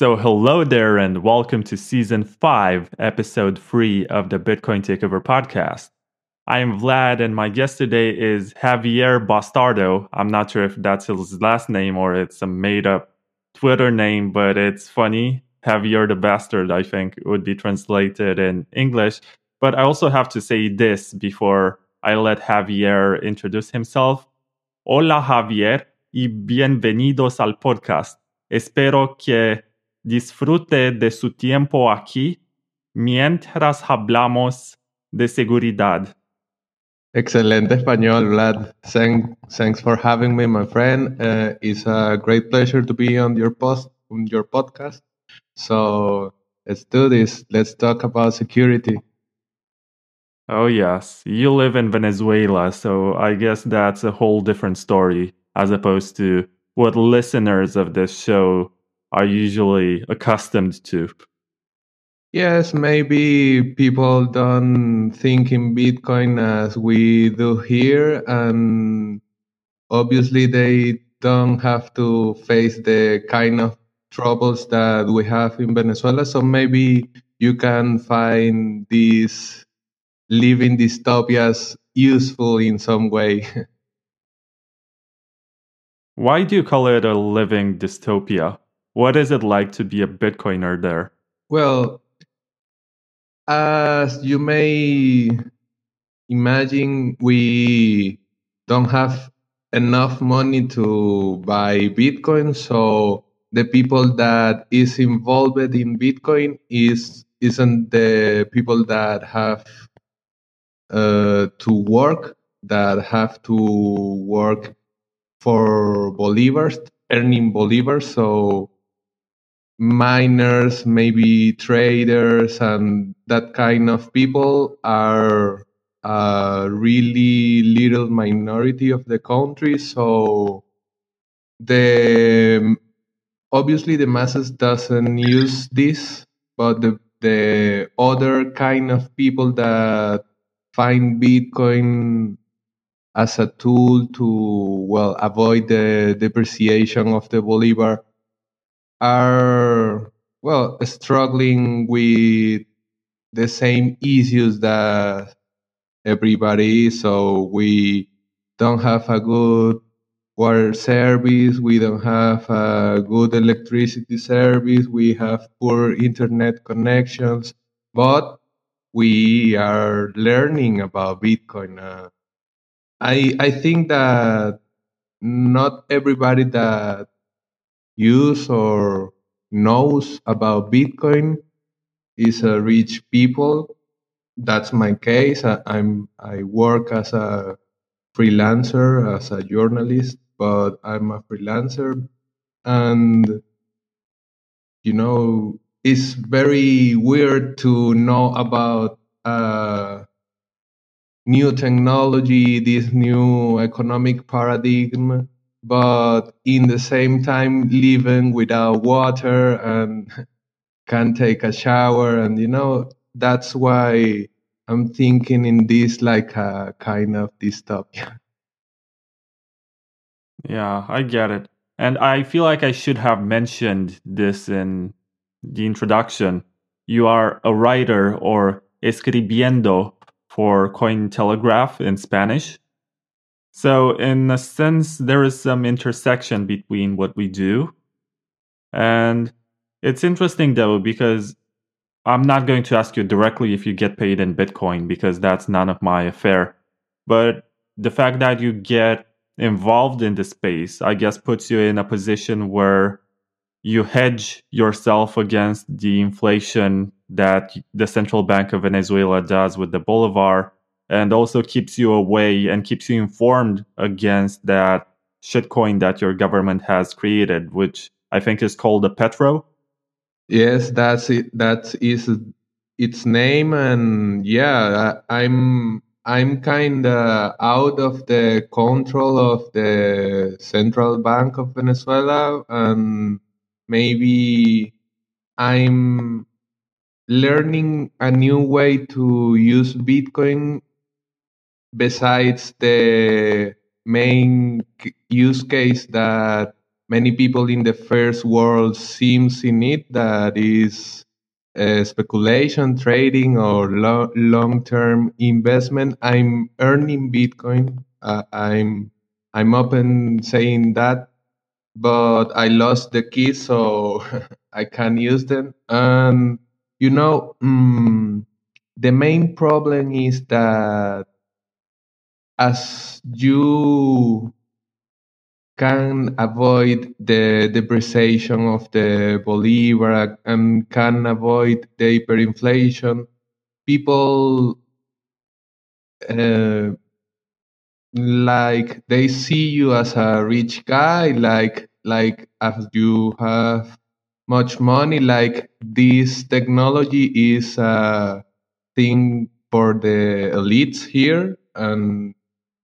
So, hello there, and welcome to season five, episode three of the Bitcoin Takeover podcast. I am Vlad, and my guest today is Javier Bastardo. I'm not sure if that's his last name or it's a made up Twitter name, but it's funny. Javier the Bastard, I think, would be translated in English. But I also have to say this before I let Javier introduce himself. Hola, Javier, y bienvenidos al podcast. Espero que disfrute de su tiempo aquí mientras hablamos de seguridad. Excelente español, Vlad. Thank, thanks for having me, my friend. Uh, it's a great pleasure to be on your post on your podcast. So let's do this. Let's talk about security. Oh yes, you live in Venezuela, so I guess that's a whole different story as opposed to what listeners of this show are usually accustomed to. Yes, maybe people don't think in Bitcoin as we do here, and obviously they don't have to face the kind of troubles that we have in Venezuela. So maybe you can find these living dystopias useful in some way. Why do you call it a living dystopia? What is it like to be a Bitcoiner there? Well, as you may imagine, we don't have enough money to buy Bitcoin. So the people that is involved in Bitcoin is isn't the people that have uh, to work, that have to work for bolivars, earning bolivars. So miners, maybe traders, and that kind of people are a really little minority of the country. So the obviously the masses doesn't use this, but the the other kind of people that find Bitcoin as a tool to well avoid the depreciation of the bolivar are well struggling with the same issues that everybody. So we don't have a good water service, we don't have a good electricity service, we have poor internet connections, but we are learning about Bitcoin. Uh, I I think that not everybody that use or knows about Bitcoin is a rich people. That's my case. I, I'm I work as a freelancer, as a journalist, but I'm a freelancer, and you know it's very weird to know about uh, new technology, this new economic paradigm but in the same time living without water and can't take a shower and you know that's why i'm thinking in this like a kind of dystopia. Yeah i get it. And i feel like i should have mentioned this in the introduction. You are a writer or escribiendo for cointelegraph in spanish so, in a sense, there is some intersection between what we do. And it's interesting though, because I'm not going to ask you directly if you get paid in Bitcoin, because that's none of my affair. But the fact that you get involved in the space, I guess, puts you in a position where you hedge yourself against the inflation that the central bank of Venezuela does with the bolivar and also keeps you away and keeps you informed against that shitcoin that your government has created, which I think is called a Petro. Yes, that's it. That is its name, and yeah, I'm I'm kind of out of the control of the central bank of Venezuela, and maybe I'm learning a new way to use Bitcoin besides the main use case that many people in the first world seems in it that is uh, speculation, trading, or lo- long-term investment. I'm earning Bitcoin. Uh, I'm I'm open saying that, but I lost the keys, so I can't use them. And you know, mm, the main problem is that as you can avoid the depreciation of the bolivar and can avoid the hyperinflation, people uh, like they see you as a rich guy, like like as you have much money, like this technology is a thing for the elites here, and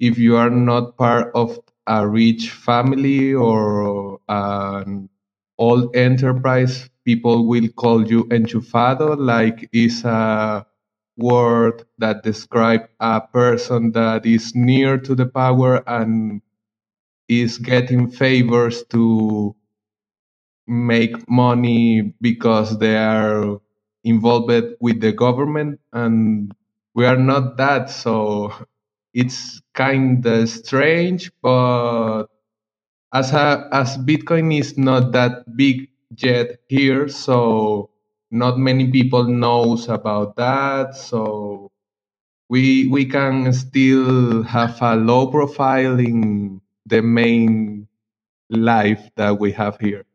if you are not part of a rich family or an old enterprise, people will call you enchufado, like is a word that describe a person that is near to the power and is getting favors to make money because they are involved with the government and we are not that so it's kind of strange, but as a, as Bitcoin is not that big yet here, so not many people knows about that. So we we can still have a low profile in the main life that we have here.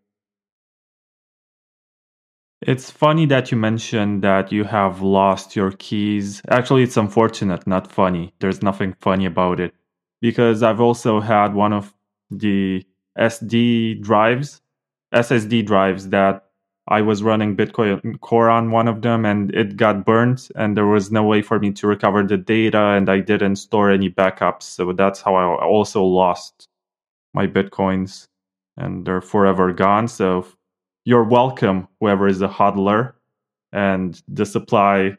It's funny that you mentioned that you have lost your keys. Actually, it's unfortunate, not funny. There's nothing funny about it. Because I've also had one of the SD drives, SSD drives that I was running Bitcoin Core on one of them and it got burnt and there was no way for me to recover the data and I didn't store any backups. So that's how I also lost my Bitcoins and they're forever gone. So you're welcome, whoever is a hodler, and the supply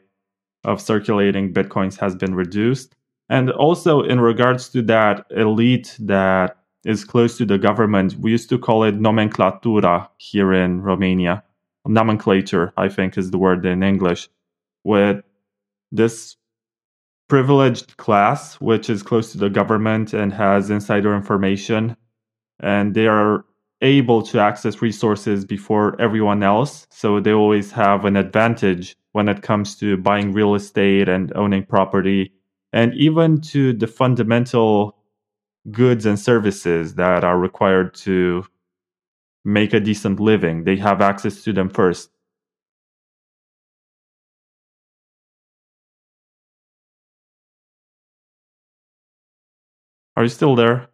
of circulating bitcoins has been reduced. And also, in regards to that elite that is close to the government, we used to call it nomenclatura here in Romania. Nomenclature, I think, is the word in English. With this privileged class, which is close to the government and has insider information, and they are able to access resources before everyone else. So they always have an advantage when it comes to buying real estate and owning property, and even to the fundamental goods and services that are required to make a decent living. They have access to them first. Are you still there?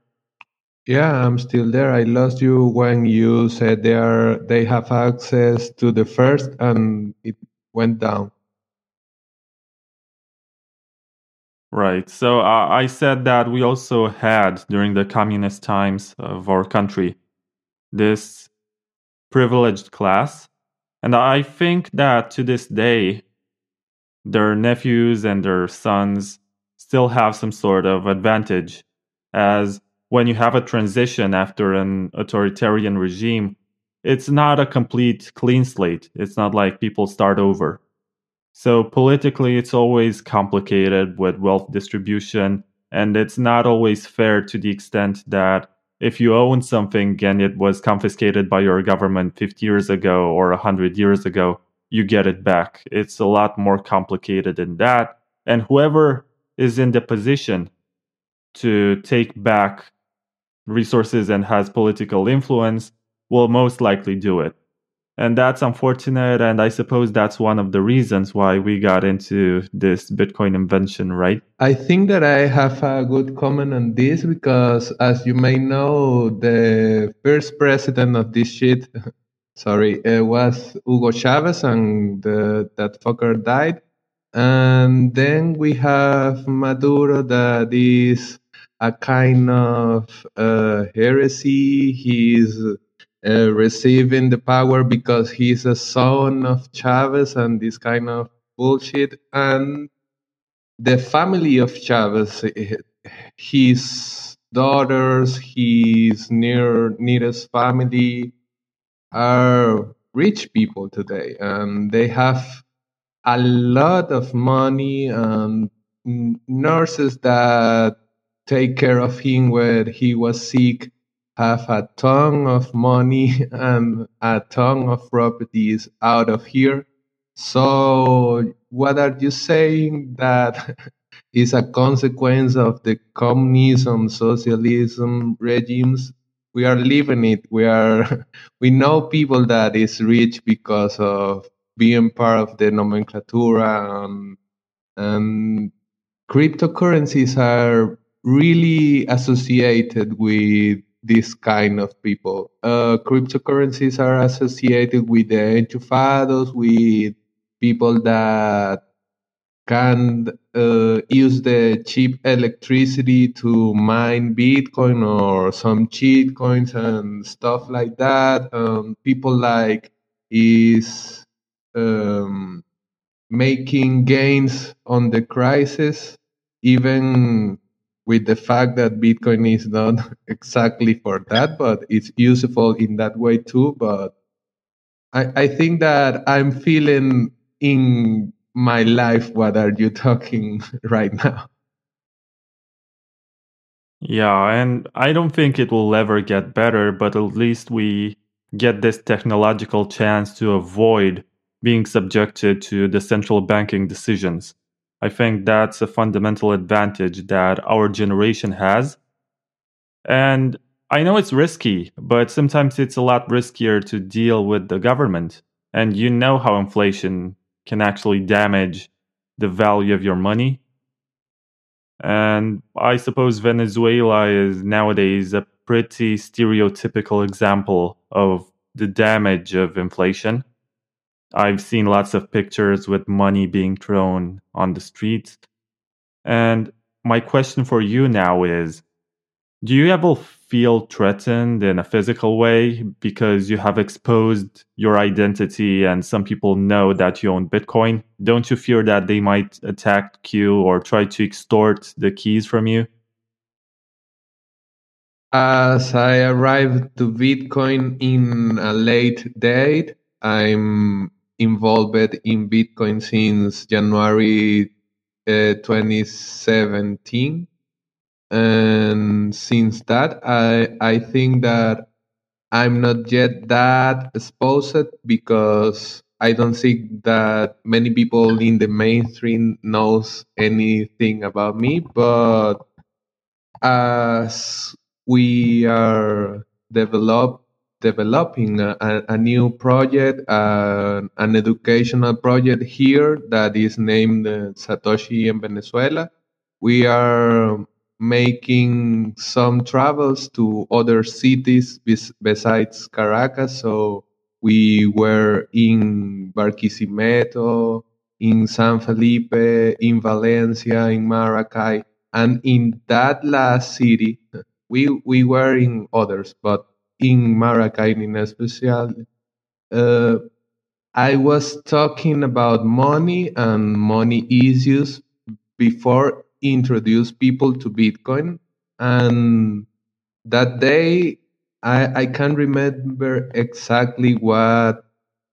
Yeah, I'm still there. I lost you when you said they are they have access to the first and it went down. Right. So uh, I said that we also had during the communist times of our country this privileged class. And I think that to this day, their nephews and their sons still have some sort of advantage as when you have a transition after an authoritarian regime, it's not a complete clean slate. It's not like people start over. So politically, it's always complicated with wealth distribution, and it's not always fair to the extent that if you own something and it was confiscated by your government 50 years ago or 100 years ago, you get it back. It's a lot more complicated than that. And whoever is in the position to take back resources and has political influence will most likely do it. And that's unfortunate. And I suppose that's one of the reasons why we got into this Bitcoin invention, right? I think that I have a good comment on this because, as you may know, the first president of this shit, sorry, it was Hugo Chavez, and the, that fucker died. And then we have Maduro that is a kind of uh, heresy. He's uh, receiving the power because he's a son of Chavez and this kind of bullshit. And the family of Chavez, his daughters, his near nearest family are rich people today, and they have a lot of money and nurses that take care of him when he was sick have a ton of money and a ton of properties out of here. So, what are you saying that is a consequence of the communism, socialism regimes? We are living it. We are, we know people that is rich because of being part of the nomenclatura and, and cryptocurrencies are really associated with this kind of people. Uh, cryptocurrencies are associated with the enchufados, with people that can uh, use the cheap electricity to mine Bitcoin or some cheat coins and stuff like that. Um, people like is um, making gains on the crisis, even with the fact that Bitcoin is not exactly for that, but it's useful in that way too. But I, I think that I'm feeling in my life what are you talking right now. Yeah, and I don't think it will ever get better, but at least we get this technological chance to avoid being subjected to the central banking decisions. I think that's a fundamental advantage that our generation has. And I know it's risky, but sometimes it's a lot riskier to deal with the government. And you know how inflation can actually damage the value of your money. And I suppose Venezuela is nowadays a pretty stereotypical example of the damage of inflation. I've seen lots of pictures with money being thrown on the streets. And my question for you now is Do you ever feel threatened in a physical way because you have exposed your identity and some people know that you own Bitcoin? Don't you fear that they might attack you or try to extort the keys from you? As I arrived to Bitcoin in a late date, I'm involved in Bitcoin since January uh, 2017. And since that, I, I think that I'm not yet that exposed because I don't think that many people in the mainstream knows anything about me. But as we are develop developing a, a new project, uh, an educational project here that is named Satoshi in Venezuela. We are making some travels to other cities besides Caracas. So we were in Barquisimeto, in San Felipe, in Valencia, in Maracay. And in that last city, we, we were in others, but in Maracay in especial, uh, I was talking about money and money issues before introduce people to Bitcoin. And that day, I, I can't remember exactly what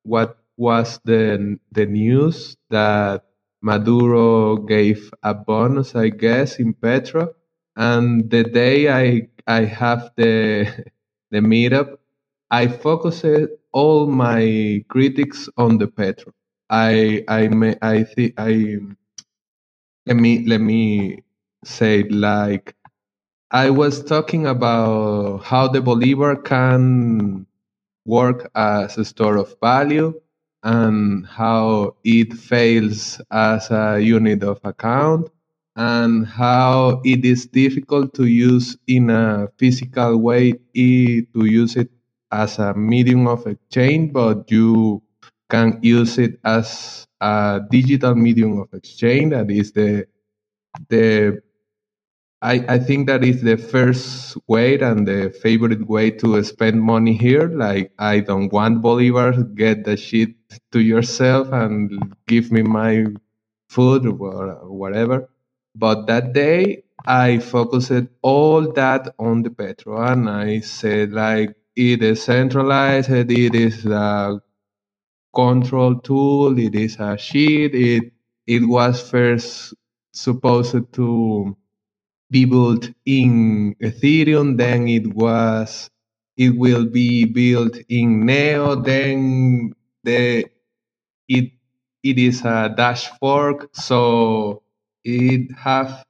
what was the the news that Maduro gave a bonus, I guess, in Petro. And the day I I have the the meetup, I focused all my critics on the Petro. I I may, I think I let me let me say like I was talking about how the Bolivar can work as a store of value and how it fails as a unit of account and how it is difficult to use in a physical way to use it as a medium of exchange, but you can use it as a digital medium of exchange. That is the the I, I think that is the first way and the favorite way to spend money here. Like I don't want Bolivar, get the shit to yourself and give me my food or whatever. But that day, I focused all that on the Petro, and I said like it is centralized, it is a control tool, it is a sheet, it it was first supposed to be built in Ethereum, then it was it will be built in Neo, then the it it is a dash fork, so it have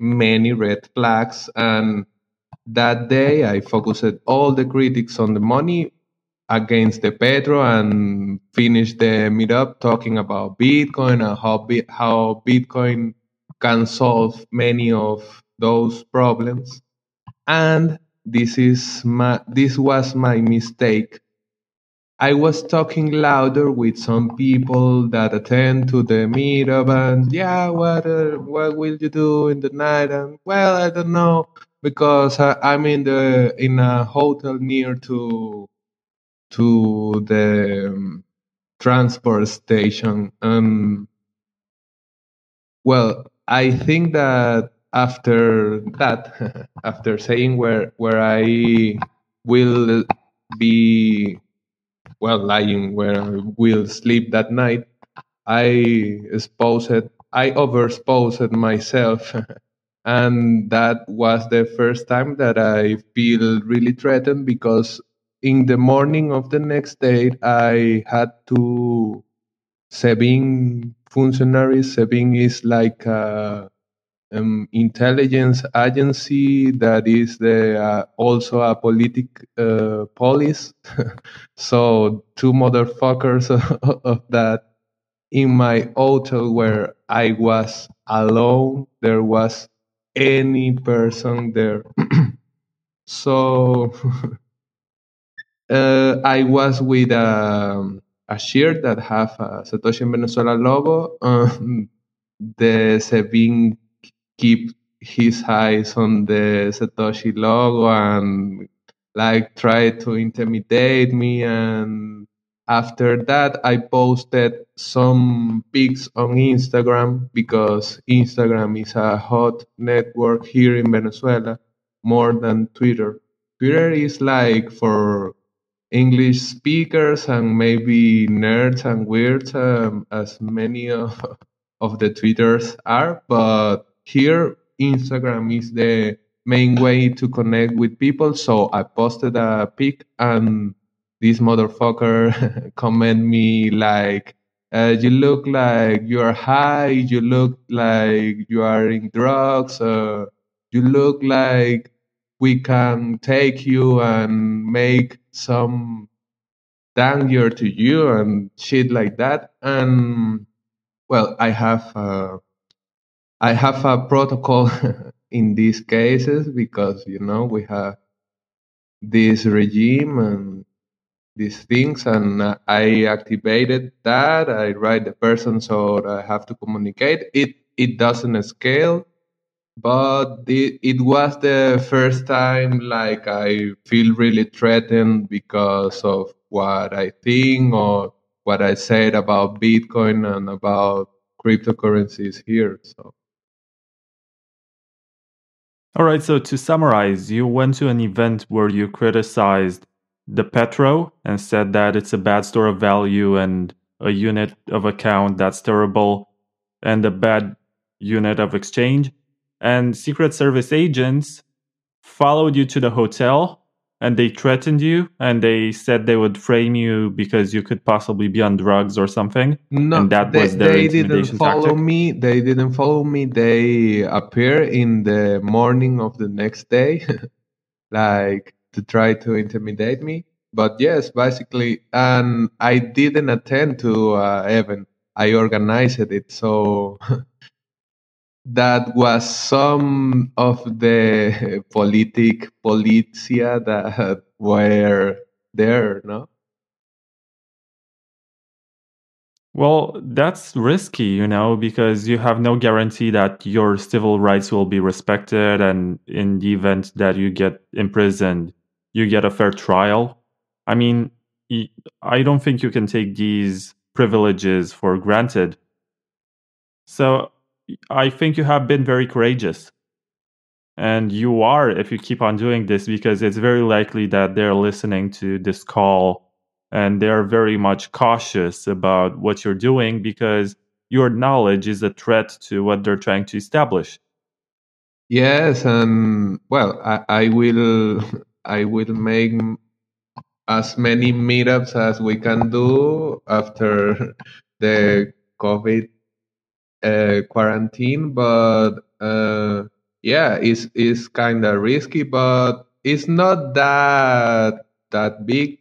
many red flags and that day I focused all the critics on the money against the Petro and finished the meetup talking about Bitcoin and how how Bitcoin can solve many of those problems. And this is my this was my mistake I was talking louder with some people that attend to the meetup and yeah, what uh, what will you do in the night? And well, I don't know because I, I'm in the in a hotel near to to the um, transport station. Um, well, I think that after that, after saying where where I will be well lying where I will sleep that night, I exposed I overexposed myself and that was the first time that I feel really threatened because in the morning of the next day I had to SEBIN functionaries. SEBIN is like a um, intelligence agency that is the uh, also a politic uh, police. so two motherfuckers of that in my hotel where I was alone. There was any person there. so uh, I was with a, um, a shirt that have a Satoshi in Venezuela logo. Um, the SEBIN keep his eyes on the Satoshi logo and like try to intimidate me and after that I posted some pics on Instagram because Instagram is a hot network here in Venezuela more than Twitter. Twitter is like for English speakers and maybe nerds and weirds um, as many of, of the Twitters are, but here, Instagram is the main way to connect with people. So I posted a pic and this motherfucker comment me like, uh, you look like you are high, you look like you are in drugs, uh, you look like we can take you and make some danger to you and shit like that. And well, I have uh, I have a protocol in these cases because you know we have this regime and these things and I activated that. I write the person so I have to communicate. It it doesn't scale but it, it was the first time like I feel really threatened because of what I think or what I said about Bitcoin and about cryptocurrencies here so all right, so to summarize, you went to an event where you criticized the Petro and said that it's a bad store of value and a unit of account that's terrible and a bad unit of exchange. And Secret Service agents followed you to the hotel and they threatened you and they said they would frame you because you could possibly be on drugs or something. No, and that they, was their they didn't follow tactic. me. They didn't follow me. They appear in the morning of the next day, like to try to intimidate me. But yes, basically, and I didn't attend to uh, event. I organized it, so that was some of the politic policia that were there, no? Well, that's risky, you know, because you have no guarantee that your civil rights will be respected. And in the event that you get imprisoned, you get a fair trial. I mean, I don't think you can take these privileges for granted. So I think you have been very courageous. And you are if you keep on doing this because it's very likely that they're listening to this call and they're very much cautious about what you're doing because your knowledge is a threat to what they're trying to establish. Yes, and well, I, I will I will make as many meetups as we can do after the COVID uh, quarantine, but uh, yeah, it's it's kind of risky, but it's not that that big.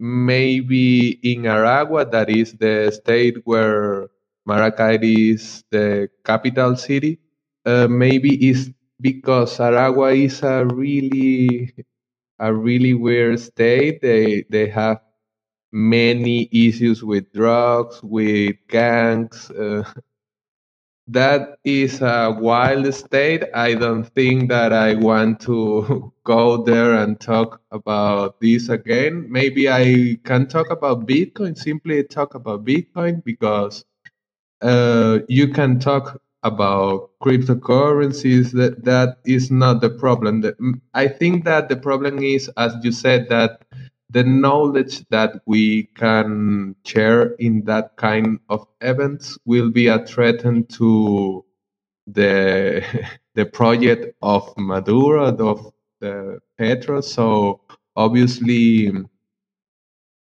Maybe in Aragua, that is the state where Maracay is the capital city. Uh, maybe it's because Aragua is a really a really weird state. They they have many issues with drugs, with gangs. Uh, that is a wild state. I don't think that I want to go there and talk about this again. Maybe I can talk about Bitcoin, simply talk about Bitcoin because uh, you can talk about cryptocurrencies. That that is not the problem. I think that the problem is, as you said, that the knowledge that we can share in that kind of events will be a threat to the the project of Maduro of the Petro. So obviously,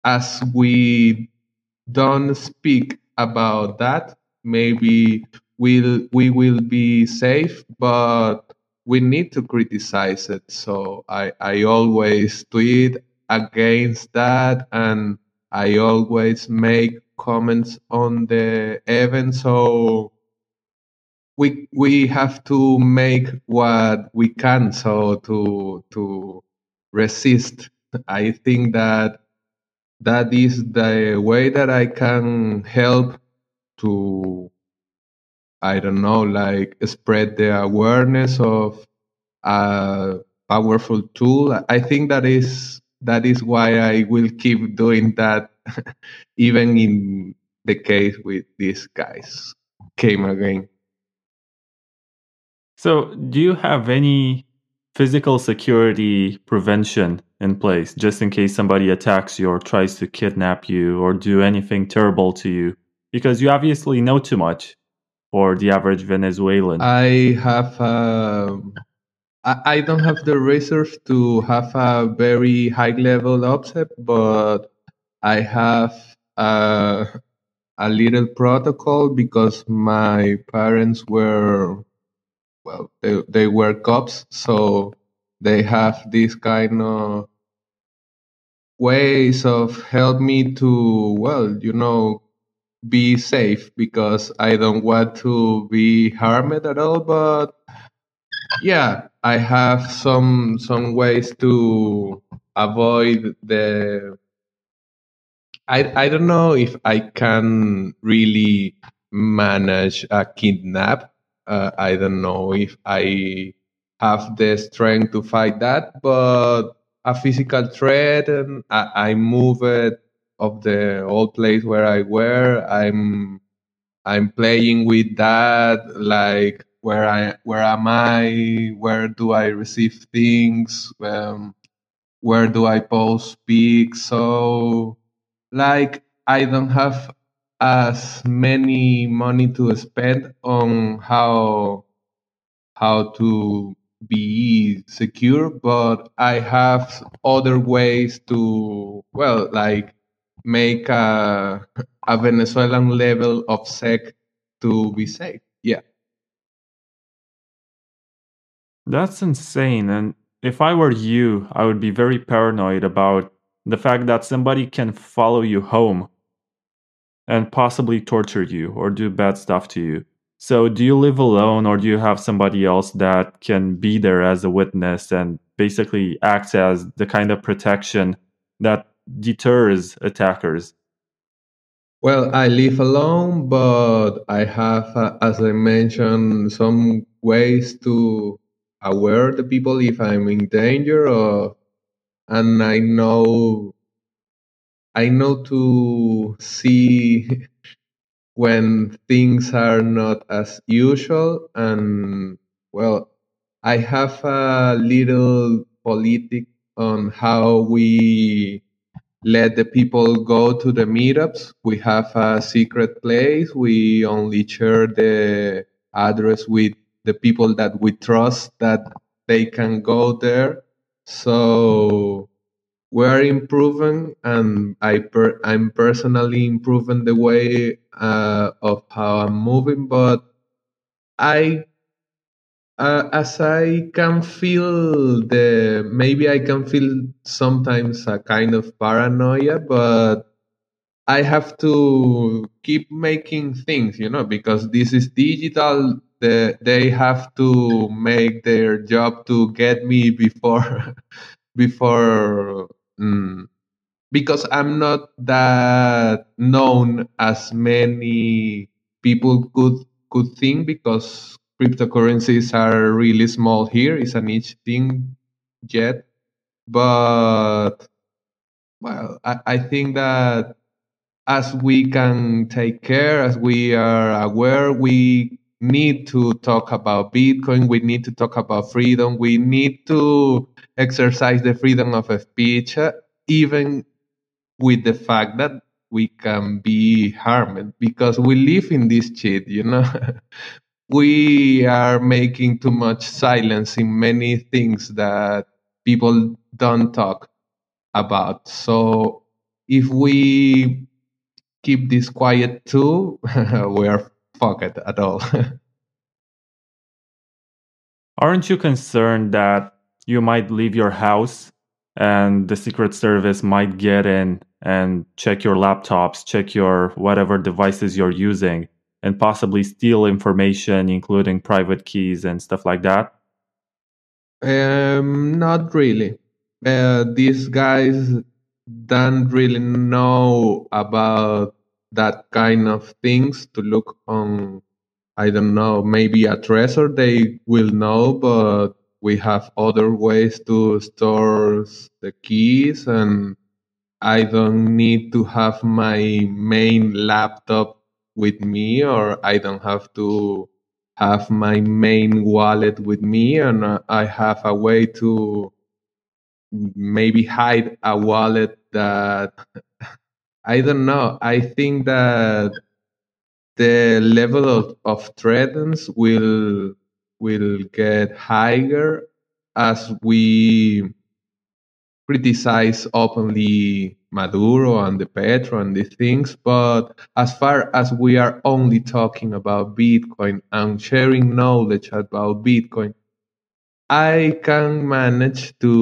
as we don't speak about that, maybe we'll we will be safe, but we need to criticize it. So I I always tweet against that and I always make comments on the event. So we we have to make what we can so to to resist. I think that that is the way that i can help to i don't know like spread the awareness of a powerful tool. I think that is that is why I will keep doing that, even in the case with these guys came again. So, do you have any physical security prevention in place just in case somebody attacks you or tries to kidnap you or do anything terrible to you? Because you obviously know too much for the average Venezuelan. I have. Uh, I, don't have the resource to have a very high level opsec, but I have a, a little protocol because my parents were, well, they, they were cops, so they have this kind of ways of help me to, well, you know, be safe because I don't want to be harmed at all, but yeah, I have some some ways to avoid the. I I don't know if I can really manage a kidnap. Uh, I don't know if I have the strength to fight that, but a physical threat and I, I move it of the old place where I were. I'm I'm playing with that like where I where am I? Where do I receive things? Um, where do I post pics? So like I don't have as many money to spend on how how to be secure, but I have other ways to well like make a a Venezuelan level of sec to be safe. Yeah. That's insane. And if I were you, I would be very paranoid about the fact that somebody can follow you home and possibly torture you or do bad stuff to you. So, do you live alone or do you have somebody else that can be there as a witness and basically acts as the kind of protection that deters attackers? Well, I live alone, but I have, uh, as I mentioned, some ways to aware the people if I'm in danger or and I know I know to see when things are not as usual and well I have a little politic on how we let the people go to the meetups. We have a secret place. We only share the address with the people that we trust that they can go there. So we're improving, and I per- I'm personally improving the way uh, of how I'm moving. But I uh, as I can feel the maybe I can feel sometimes a kind of paranoia, but I have to keep making things, you know, because this is digital. The, they have to make their job to get me before before mm, because I'm not that known as many people could could think because cryptocurrencies are really small here. It's a niche thing yet. But well, I, I think that as we can take care, as we are aware, we need to talk about Bitcoin. We need to talk about freedom. We need to exercise the freedom of speech, uh, even with the fact that we can be harmed because we live in this shit, you know. we are making too much silence in many things that people don't talk about. So if we keep this quiet too, we are fucked at all. Aren't you concerned that you might leave your house and the Secret Service might get in and check your laptops, check your whatever devices you're using, and possibly steal information, including private keys and stuff like that? Um, not really. Uh, these guys don't really know about that kind of things to look on. I don't know, maybe a Trezor they will know, but we have other ways to store the keys and I don't need to have my main laptop with me or I don't have to have my main wallet with me and I have a way to maybe hide a wallet that I don't know. I think that the level of, of threats will will get higher as we criticize openly Maduro and the Petro and these things. But as far as we are only talking about Bitcoin and sharing knowledge about Bitcoin, I can manage to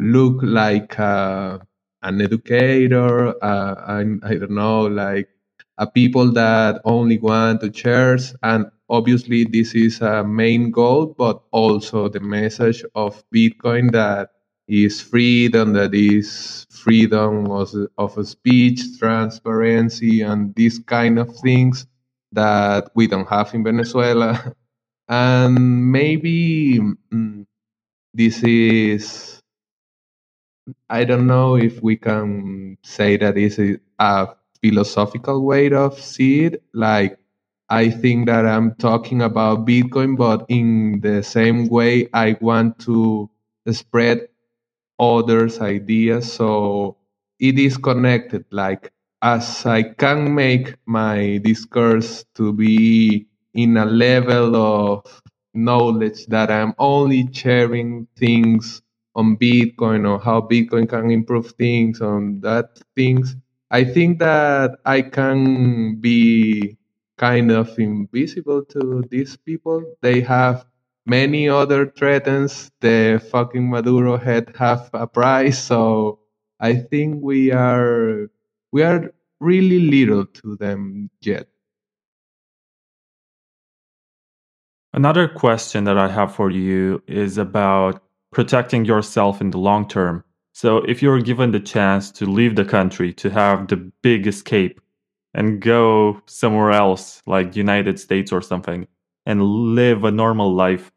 look like uh, an educator. Uh, I, I don't know, like a people that only want to shares and obviously this is a main goal but also the message of bitcoin that is freedom, that is freedom of, of speech, transparency, and these kind of things that we don't have in Venezuela. And maybe mm, this is, I don't know if we can say that is a philosophical way of see it. Like, I think that I'm talking about Bitcoin, but in the same way, I want to spread others' ideas. So it is connected. Like as I can make my discourse to be in a level of knowledge that I'm only sharing things on Bitcoin or how Bitcoin can improve things on that things. I think that I can be kind of invisible to these people. They have many other threats. The fucking Maduro head have a price, so I think we are we are really little to them yet. Another question that I have for you is about protecting yourself in the long term. So, if you're given the chance to leave the country, to have the big escape and go somewhere else, like United States or something, and live a normal life,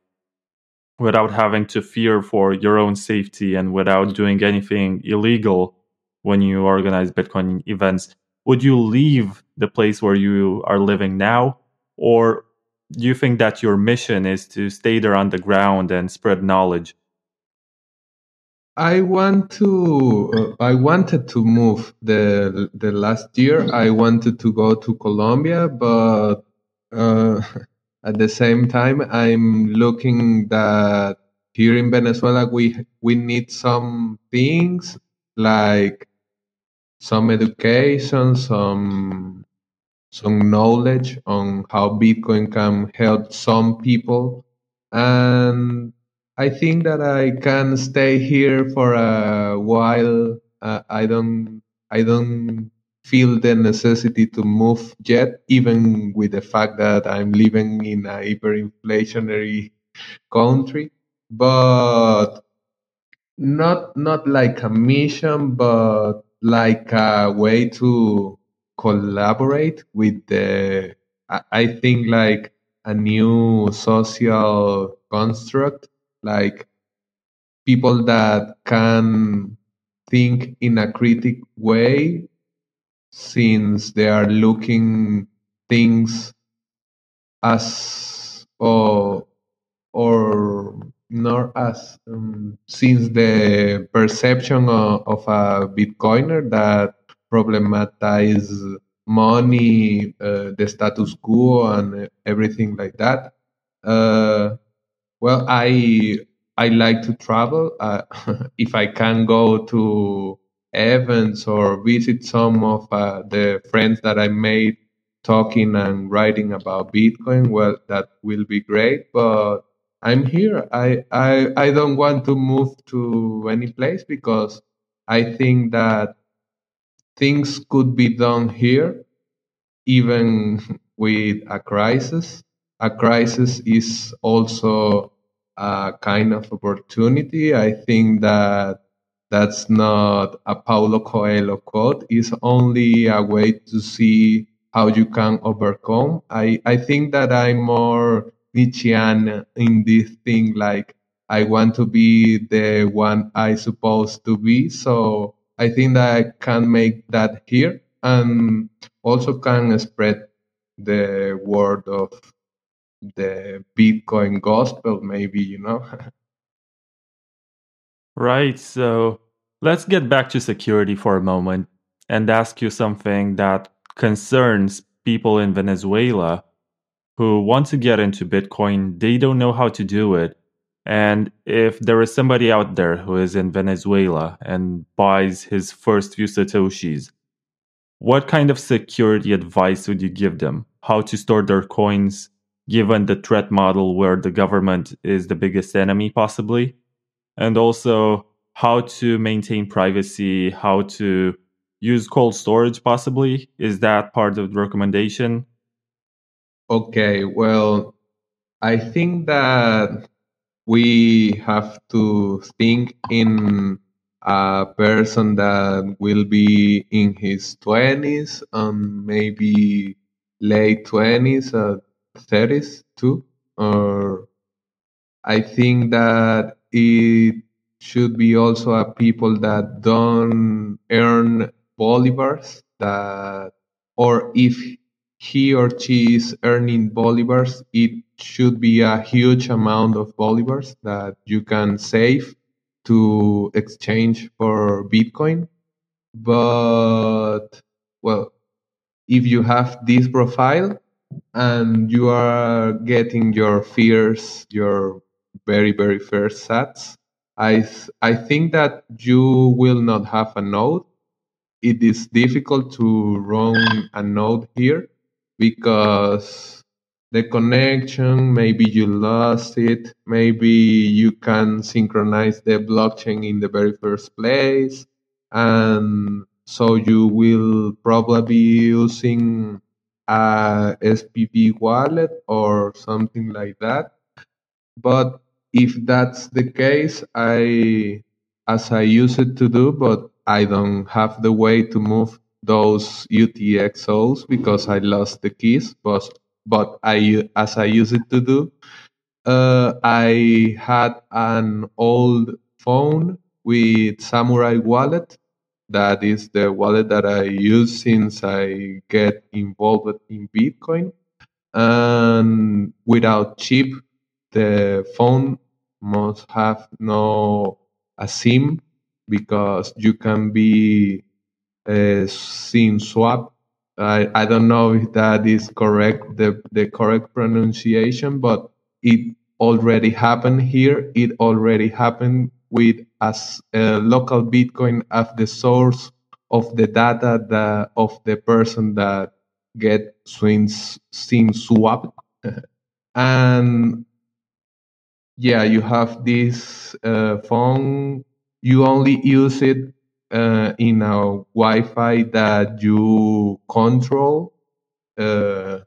without having to fear for your own safety and without doing anything illegal when you organize Bitcoin events, would you leave the place where you are living now? Or do you think that your mission is to stay there on the ground and spread knowledge? I want to. Uh, I wanted to move the the last year. I wanted to go to Colombia, but uh, at the same time, I'm looking that here in Venezuela we we need some things like some education, some some knowledge on how Bitcoin can help some people. And I think that I can stay here for a while. Uh, I don't I don't feel the necessity to move yet, even with the fact that I'm living in a hyperinflationary country. But not not like a mission, but like a way to collaborate with the I think like a new social construct, like people that can think in a critic way since they are looking things as or or not as um, since the perception of, of a bitcoiner that problematize money, uh, the status quo, and everything like that. Uh, well, I I like to travel. Uh, if I can go to events or visit some of uh, the friends that I made talking and writing about Bitcoin, well, that will be great. But I'm here. I, I I don't want to move to any place because I think that things could be done here, even with a crisis. A crisis is also a kind of opportunity. I think that that's not a Paulo Coelho quote. It's only a way to see how you can overcome. I, I think that I'm more Nietzschean in this thing, like I want to be the one I supposed to be. So I think that I can make that here and also can spread the word of the Bitcoin gospel, maybe, you know? right. So let's get back to security for a moment and ask you something that concerns people in Venezuela who want to get into Bitcoin. They don't know how to do it. And if there is somebody out there who is in Venezuela and buys his first few Satoshis, what kind of security advice would you give them? How to store their coins given the threat model where the government is the biggest enemy, possibly? And also how to maintain privacy, how to use cold storage, possibly? Is that part of the recommendation? Okay, well, I think that we have to think in a person that will be in his 20s and maybe late 20s or uh, 30s too or i think that it should be also a people that don't earn bolivars that or if he or she is earning bolivars, it should be a huge amount of bolivars that you can save to exchange for Bitcoin. But, well, if you have this profile and you are getting your fears, your very, very first sats, I, I think that you will not have a node. It is difficult to run a node here because the connection, maybe you lost it, maybe you can synchronize the blockchain in the very first place, and so you will probably be using a SPV wallet or something like that. But if that's the case, I, as I use it to do, but I don't have the way to move those UTXOs because I lost the keys, but but I as I used it to do, uh, I had an old phone with Samurai Wallet. That is the wallet that I use since I get involved in Bitcoin. and without chip, the phone must have no a SIM because you can be a SIM swap. I, I don't know if that is correct, the, the correct pronunciation, but it already happened here. It already happened with as a local Bitcoin as the source of the data that of the person that get swings SIM swapped. and yeah, you have this uh, phone. You only use it uh, in a Wi-Fi that you control uh,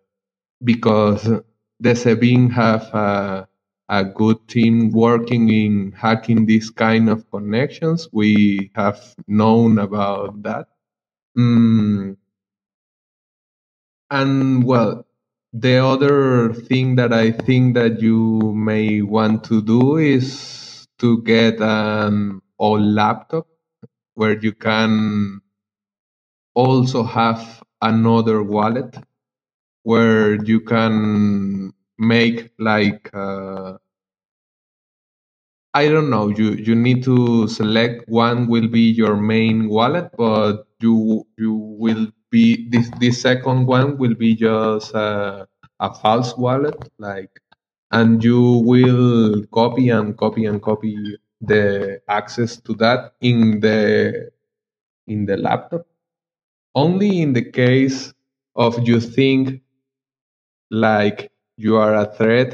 because the SEBIN have a, a good team working in hacking this kind of connections. We have known about that. Mm. And well, the other thing that I think that you may want to do is to get an old laptop where you can also have another wallet where you can make like uh, I don't know you you need to select one will be your main wallet but you you will be this this second one will be just a, a false wallet like and you will copy and copy and copy the access to that in the in the laptop. Only in the case of you think like you are a threat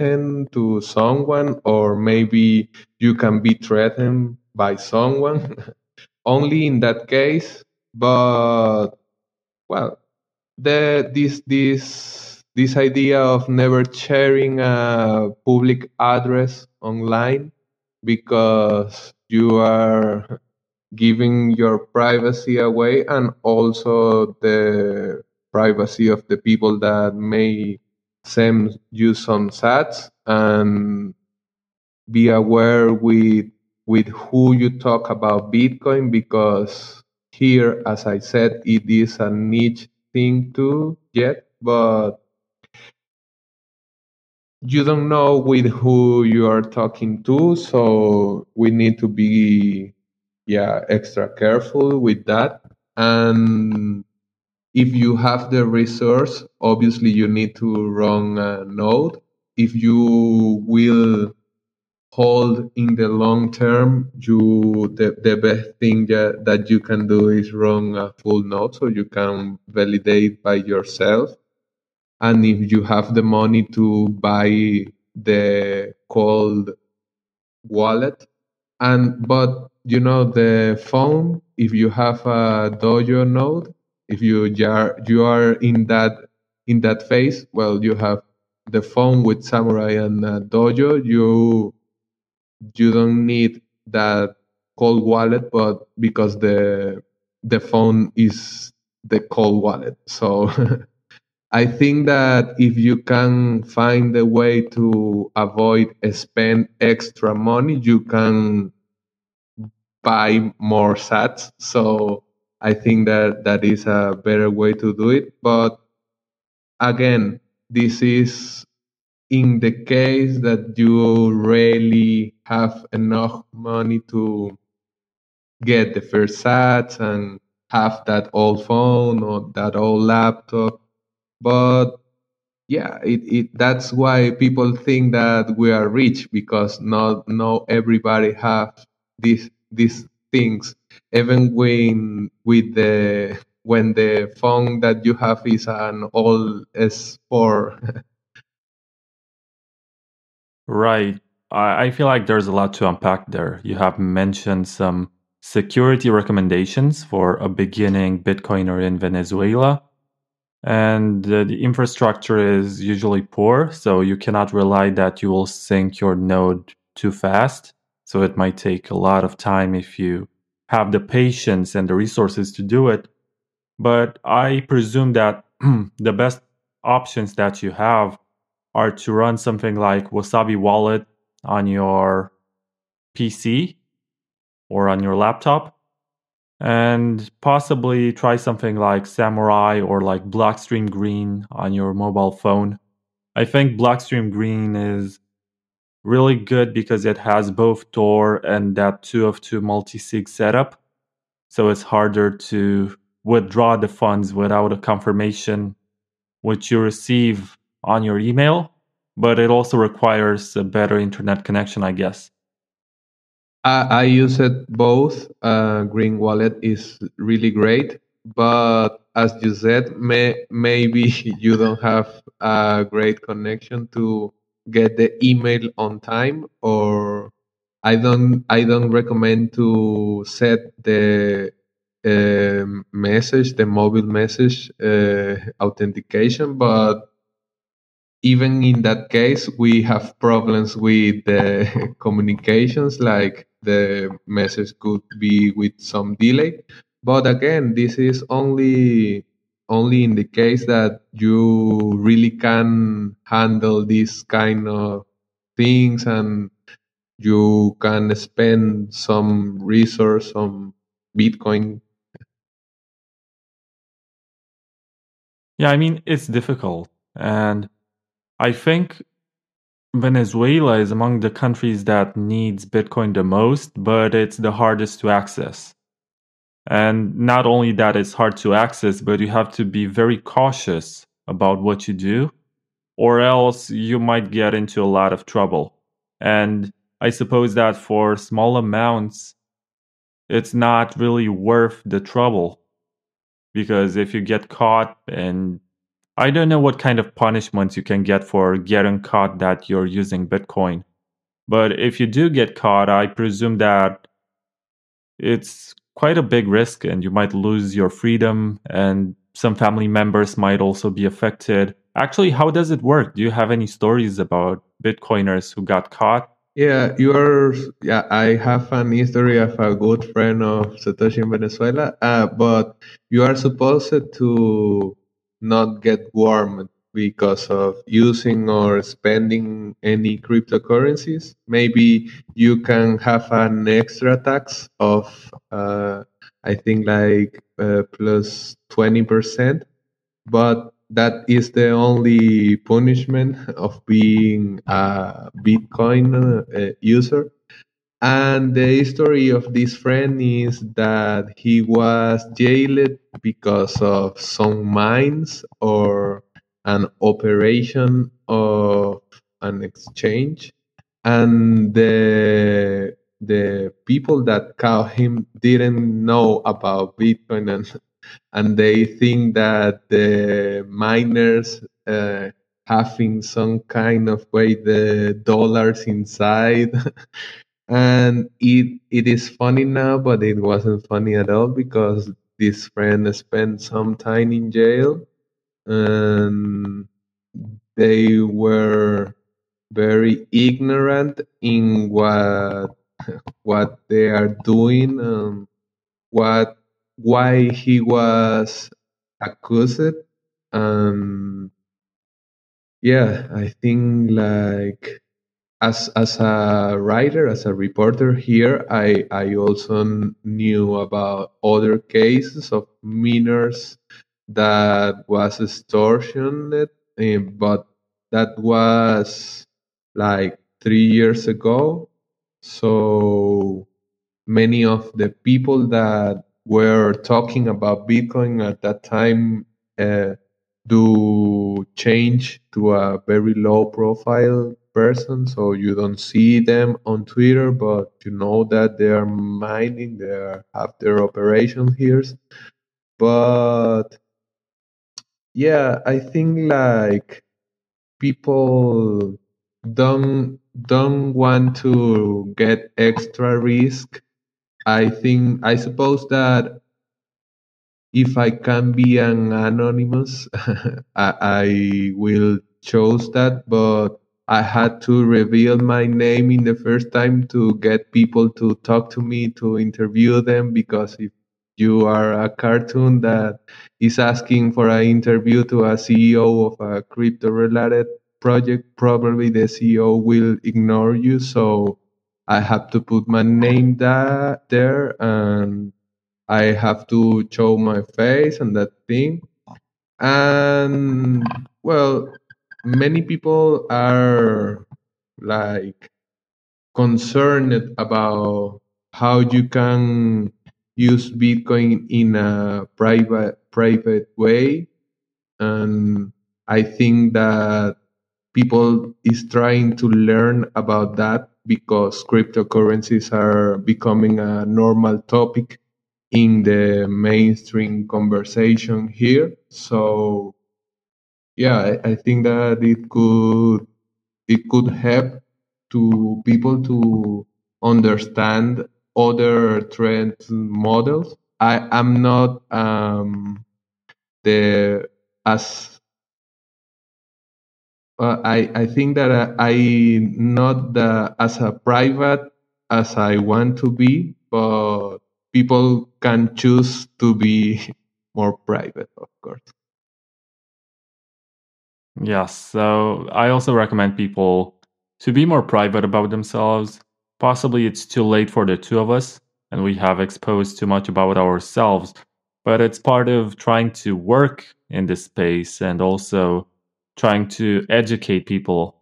to someone or maybe you can be threatened by someone. Only in that case but well, the this this this idea of never sharing a public address online because you are giving your privacy away and also the privacy of the people that may send use some sats and be aware with with who you talk about bitcoin because here, as I said, it is a niche thing to get, but you don't know with who you are talking to, so we need to be yeah extra careful with that. And if you have the resource, obviously you need to run a node. If you will hold in the long term, you the, the best thing that, that you can do is run a full node so you can validate by yourself. And if you have the money to buy the cold wallet, and but you know the phone, if you have a Dojo node, if you are you are in that in that phase, well, you have the phone with Samurai and uh, Dojo. You you don't need that cold wallet, but because the the phone is the cold wallet. So I think that if you can find a way to avoid spend extra money, you can buy more sats. So I think that that is a better way to do it. But again, this is in the case that you really have enough money to get the first sats and have that old phone or that old laptop but yeah it, it that's why people think that we are rich because not not everybody have these these things even when with the when the phone that you have is an old s4 Right. I, feel like there's a lot to unpack there. You have mentioned some security recommendations for a beginning Bitcoiner in Venezuela. And the infrastructure is usually poor, so you cannot rely that you will sync your node too fast. So it might take a lot of time if you have the patience and the resources to do it. But I presume that the best options that you have are to run something like Wasabi Wallet on your PC or on your laptop, and possibly try something like Samurai or like Blockstream Green on your mobile phone. I think Blockstream Green is really good because it has both Tor and that two of two multi-sig setup. So it's harder to withdraw the funds without a confirmation which you receive on your email, but it also requires a better internet connection, I guess. I, I use it both. Uh, Green Wallet is really great, but as you said, may, maybe you don't have a great connection to get the email on time, or I don't. I don't recommend to set the uh, message, the mobile message uh, authentication, but even in that case, we have problems with the communications, like the message could be with some delay. But again, this is only only in the case that you really can handle these kind of things and you can spend some resource on Bitcoin. Yeah, I mean, it's difficult. And I think Venezuela is among the countries that needs Bitcoin the most, but it's the hardest to access. And not only that it's hard to access, but you have to be very cautious about what you do, or else you might get into a lot of trouble. And I suppose that for small amounts, it's not really worth the trouble. Because if you get caught and I don't know what kind of punishments you can get for getting caught that you're using Bitcoin. But if you do get caught, I presume that it's quite a big risk and you might lose your freedom and some family members might also be affected. Actually, how does it work? Do you have any stories about Bitcoiners who got caught? Yeah, you are. Yeah, I have an history of a good friend of Satoshi in Venezuela, uh, but you are supposed to not get warmed because of using or spending any cryptocurrencies. Maybe you can have an extra tax of, uh, I think, like uh, plus 20%, but that is the only punishment of being a Bitcoin uh, user. And the history of this friend is that he was jailed because of some mines or an operation of an exchange. And the the people that caught him didn't know about Bitcoin and and they think that the miners uh, having some kind of way the dollars inside and it it is funny now but it wasn't funny at all because this friend spent some time in jail and they were very ignorant in what what they are doing um, what why he was accused. And yeah i think like as as a writer, as a reporter here, I I also knew about other cases of miners that was extortioned, eh, but that was like three years ago. So many of the people that were talking about Bitcoin at that time uh, do change to a very low profile person, so you don't see them on Twitter, but you know that they are mining, they are, have their operation here. But yeah, I think like people don't don't want to get extra risk. I think I suppose that if I can be an anonymous, I, I will choose that. But I had to reveal my name in the first time to get people to talk to me to interview them because if you are a cartoon that is asking for an interview to a CEO of a crypto related project, probably the CEO will ignore you. So I have to put my name that there and I have to show my face and that thing. And well, many people are like concerned about how you can use Bitcoin in a private private way, and I think that people is trying to learn about that because cryptocurrencies are becoming a normal topic in the mainstream conversation here. So yeah, I, I think that it could it could help to people to understand other trend models. I am not um, the as uh, I I think that I, I not the as a private as I want to be, but people can choose to be more private, of course. Yes, so I also recommend people to be more private about themselves. Possibly it's too late for the two of us and we have exposed too much about ourselves, but it's part of trying to work in this space and also trying to educate people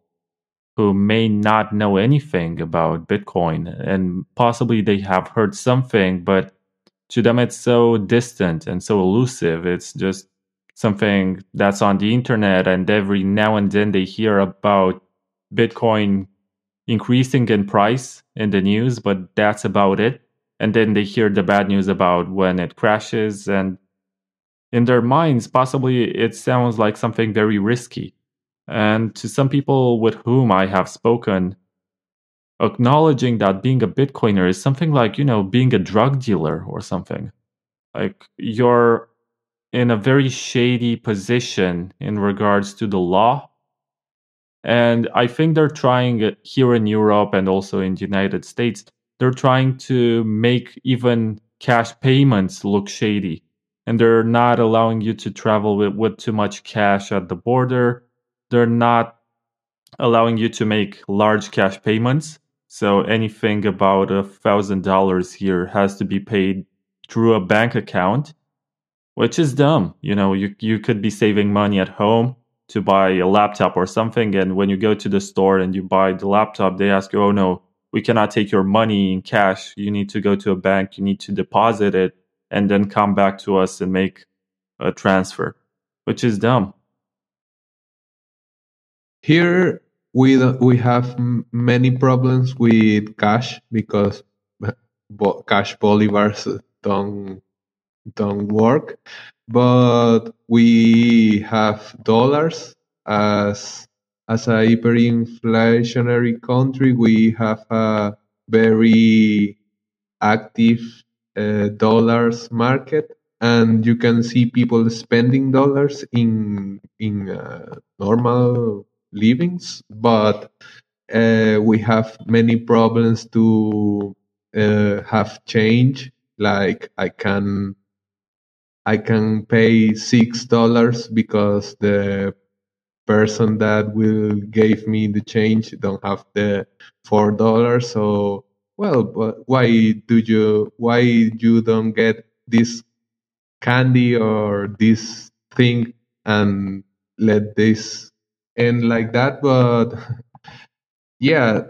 who may not know anything about Bitcoin and possibly they have heard something, but to them it's so distant and so elusive. It's just something that's on the internet, and every now and then they hear about Bitcoin increasing in price in the news, but that's about it. And then they hear the bad news about when it crashes, and in their minds, possibly it sounds like something very risky. And to some people with whom I have spoken, acknowledging that being a Bitcoiner is something like, you know, being a drug dealer or something. Like you're in a very shady position in regards to the law. And I think they're trying uh, here in Europe and also in the United States, they're trying to make even cash payments look shady. And they're not allowing you to travel with, with too much cash at the border. They're not allowing you to make large cash payments. So anything about a thousand dollars here has to be paid through a bank account which is dumb. You know, you you could be saving money at home to buy a laptop or something, and when you go to the store and you buy the laptop, they ask you, "Oh no, we cannot take your money in cash. You need to go to a bank. You need to deposit it, and then come back to us and make a transfer," which is dumb. Here we we have many problems with cash because cash bolivars don't don't work. But we have dollars as as a hyperinflationary country. We have a very active uh, dollars market, and you can see people spending dollars in in uh, normal livings, but uh, we have many problems to uh, have change. Like I can I can pay six dollars because the person that will gave me the change don't have the four dollars. So well, but why do you why you don't get this candy or this thing and let this end like that? But yeah,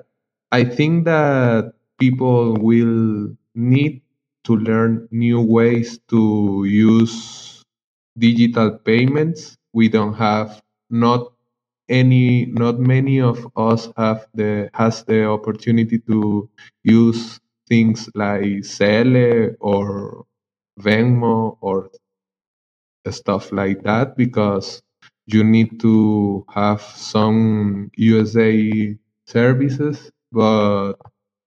I think that people will need to learn new ways to use digital payments. We don't have not any not many of us have the has the opportunity to use things like Zelle or Venmo or stuff like that because you need to have some USA services, but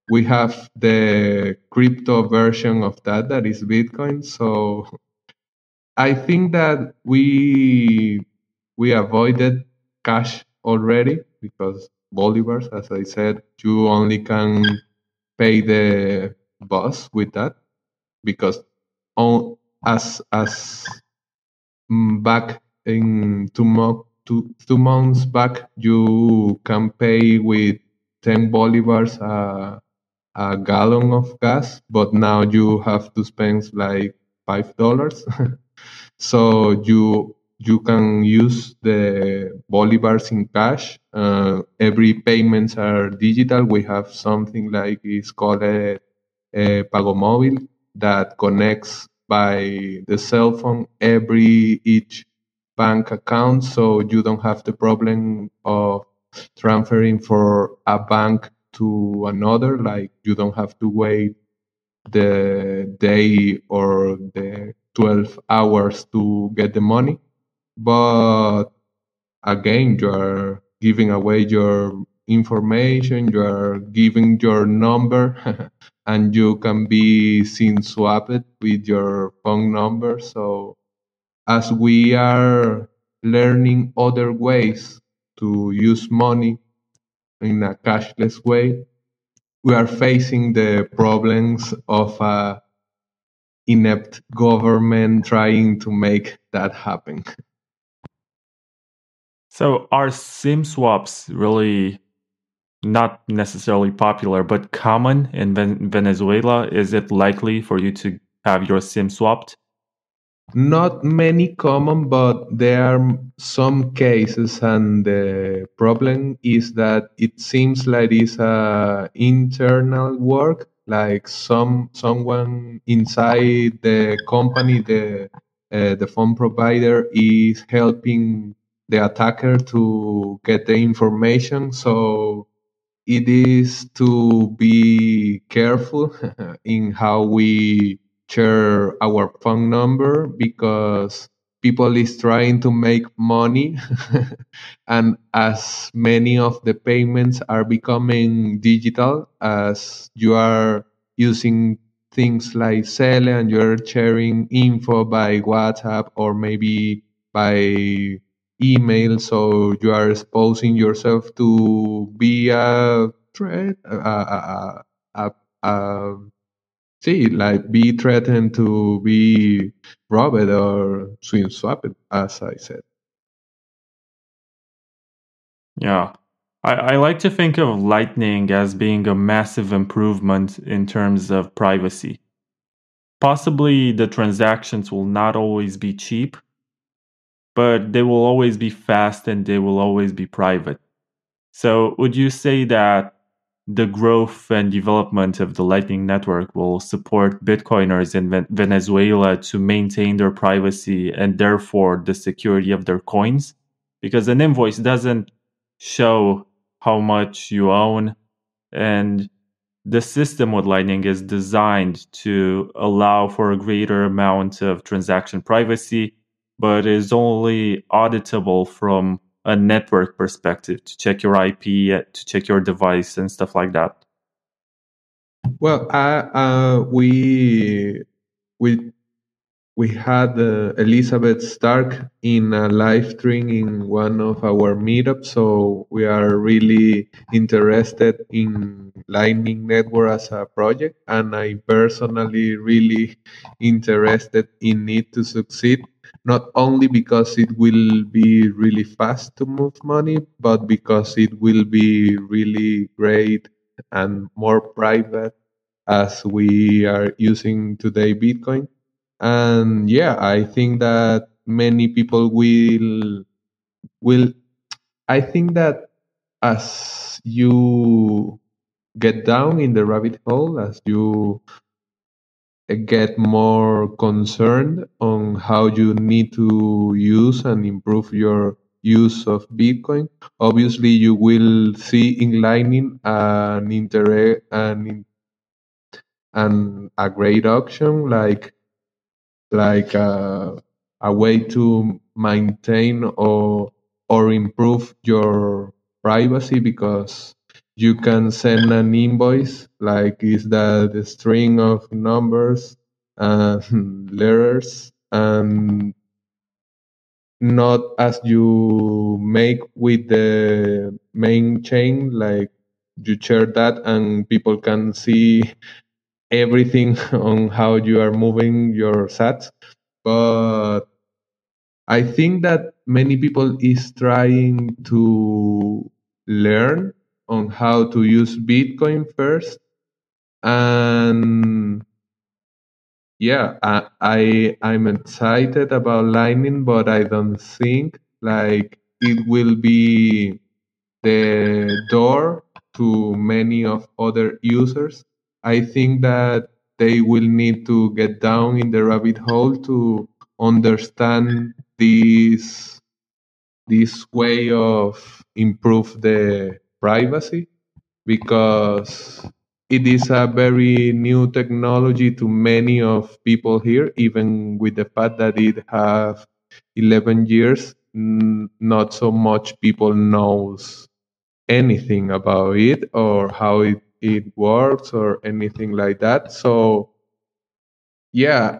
we have the crypto version of that that is Bitcoin. So I think that we we avoided cash already because bolivars, as I said, you only can pay the bus with that because on, as as mm, back in two, mo- two, two months back you can pay with 10 bolivars uh, a gallon of gas, but now you have to spend like five dollars. so you you can use the bolivars in cash. Uh, every payments are digital. We have something like it's called a, a Pago that connects by the cell phone every each bank account, so you don't have the problem of transferring for a bank to another. Like you don't have to wait the day or the 12 hours to get the money. But again, you are giving away your information, you are giving your number, and you can be SIM swapped with your phone number. So, as we are learning other ways to use money in a cashless way, we are facing the problems of a inept government trying to make that happen. So are SIM swaps really not necessarily popular, but common in Venezuela? Is it likely for you to have your SIM swapped? Not many common, but there are some cases, and the problem is that it seems like it's a internal work, like some someone inside the company, the uh, the phone provider is helping the attacker to get the information. So it is to be careful in how we share our phone number because people is trying to make money. And as many of the payments are becoming digital as you are using things like Zelle and you're sharing info by WhatsApp or maybe by email so you are exposing yourself to be a threat a, a, a, a, see like be threatened to be robbed or SIM swapped as i said. Yeah. I, I like to think of lightning as being a massive improvement in terms of privacy. Possibly the transactions will not always be cheap but they will always be fast and they will always be private. So, would you say that the growth and development of the Lightning Network will support Bitcoiners in Venezuela to maintain their privacy and therefore the security of their coins? Because an invoice doesn't show how much you own, and the system with Lightning is designed to allow for a greater amount of transaction privacy but is only auditable from a network perspective to check your IP, to check your device, and stuff like that. Well, uh, uh, we we we had uh, Elizabeth Stark in a live stream in one of our meetups, so we are really interested in Lightning Network as a project, and I personally really interested in it to succeed. Not only because it will be really fast to move money, but because it will be really great and more private as we are using today Bitcoin. And yeah i think that many people will will i think that as you get down in the rabbit hole as you get more concerned on how you need to use and improve your use of bitcoin. Obviously you will see in lightning an inter an, an a great option like like uh, a way to maintain or or improve your privacy because you can send an invoice like is that the string of numbers and letters and not as you make with the main chain like you share that and people can see everything on how you are moving your sats. But i think that many people is trying to learn on how to use bitcoin first and yeah, I, I I'm excited about Lightning, but I don't think like it will be the door to many of other users. I think that they will need to get down in the rabbit hole to understand this this way of improve the privacy because it is a very new technology to many of people here even with the fact that it have 11 years not so much people knows anything about it or how it, it works or anything like that. So yeah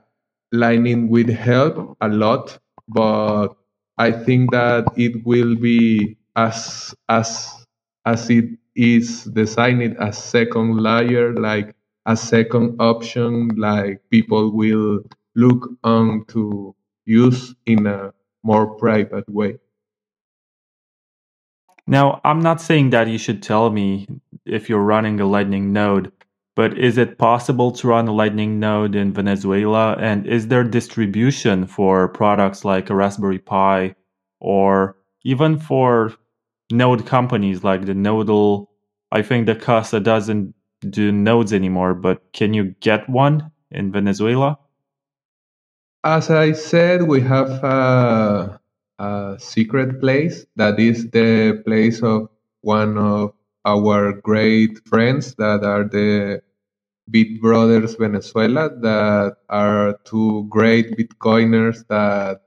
lightning will help a lot but i think that it will be as as as it is designed as second layer, like a second option, like people will look on to use in a more private way. Now, I'm not saying that you should tell me if you're running a Lightning node, but is it possible to run a Lightning node in Venezuela? And is there distribution for products like a Raspberry Pi or even for node companies like the Nodl. I think the Casa doesn't do nodes anymore, but can you get one in Venezuela? As I said, we have a, a secret place that is the place of one of our great friends that are the Bit Brothers Venezuela, that are two great Bitcoiners that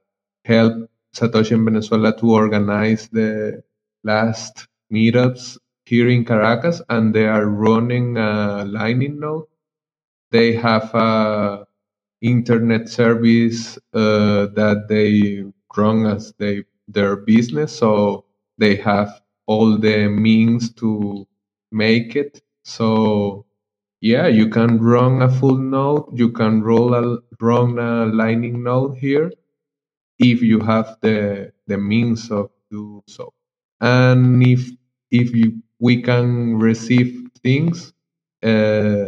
help Satoshi in Venezuela to organize the last meetups here in Caracas, and they are running a Lightning node. They have a internet service uh, that they run as they their business, so they have all the means to make it. So yeah, you can run a full node. You can roll a run a Lightning node here if you have the the means of do so and if if you, we can receive things uh,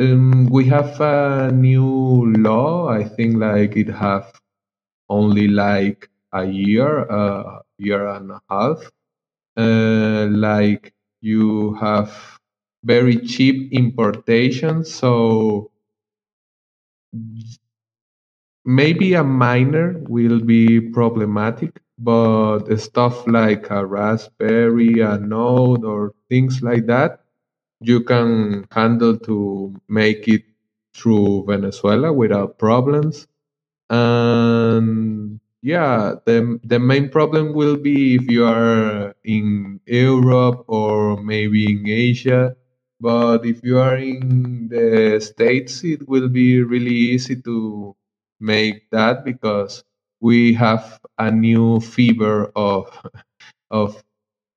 um, we have a new law. I think like it have only like a year a uh, year and a half. Uh, like you have very cheap importation so maybe a miner will be problematic but stuff like a Raspberry, a Node, or things like that, you can handle to make it through Venezuela without problems. And yeah, the the main problem will be if you are in Europe or maybe in Asia. But if you are in the States, it will be really easy to make that because we have a new fever of of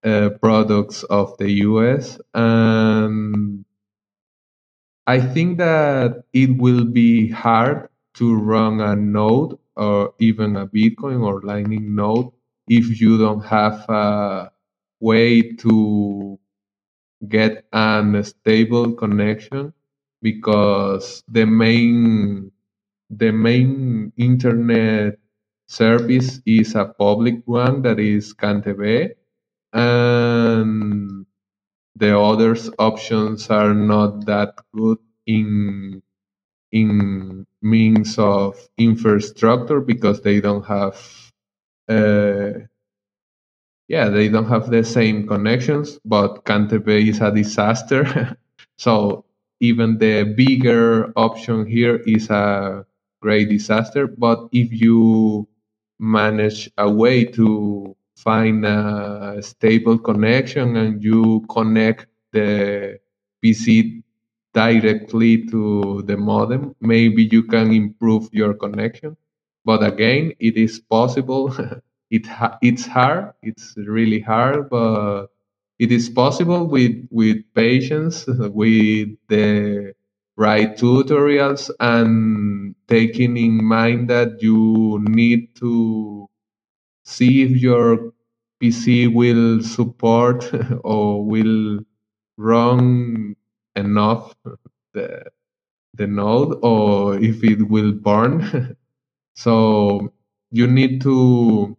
uh, products of the US, and I think that it will be hard to run a node or even a Bitcoin or Lightning node if you don't have a way to get an stable connection because the main the main internet service is a public one that is CanTV, and the other options are not that good in in means of infrastructure because they don't have uh, yeah they don't have the same connections but CanTV is a disaster. So even the bigger option here is a great disaster but if you manage a way to find a stable connection and you connect the PC directly to the modem, maybe you can improve your connection. But again, it is possible. it ha- it's hard. It's really hard, but it is possible with with patience, with the right tutorials and taking in mind that you need to see if your PC will support or will run enough the the node or if it will burn. so you need to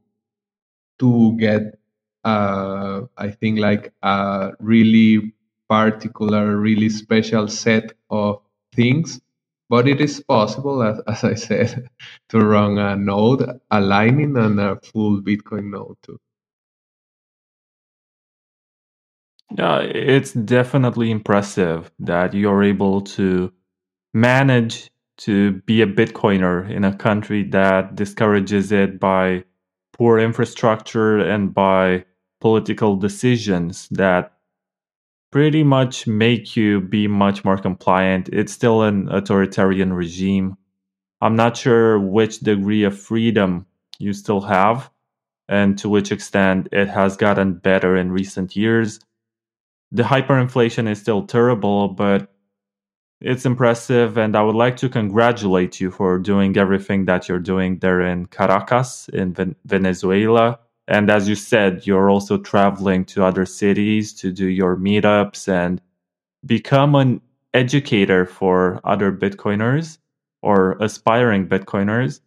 to get uh, I think like a really particular, really special set of things. But it is possible, as, as I said, to run a node, a Lightning, and a full Bitcoin node too. Yeah, it's definitely impressive that you're able to manage to be a Bitcoiner in a country that discourages it by poor infrastructure and by political decisions that pretty much make you be much more compliant. It's still an authoritarian regime. I'm not sure which degree of freedom you still have and to which extent it has gotten better in recent years the hyperinflation is still terrible, but it's impressive. And I would like to congratulate you for doing everything that you're doing there in Caracas, in Ven- Venezuela. And as you said, you're also traveling to other cities to do your meetups and become an educator for other Bitcoiners or aspiring Bitcoiners.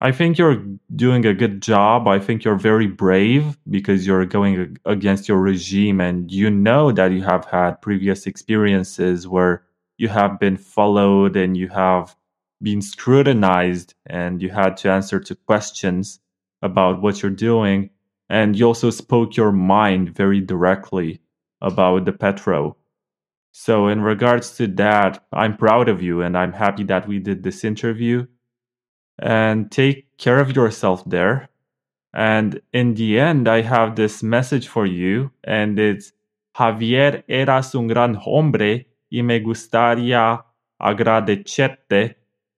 I think you're doing a good job. I think you're very brave because you're going against your regime and you know that you have had previous experiences where you have been followed and you have been scrutinized and you had to answer to questions about what you're doing. And you also spoke your mind very directly about the Petro. So, in regards to that, I'm proud of you and I'm happy that we did this interview and take care of yourself there. And in the end, I have this message for you, and it's Javier, eras un gran hombre y me gustaría agradecerte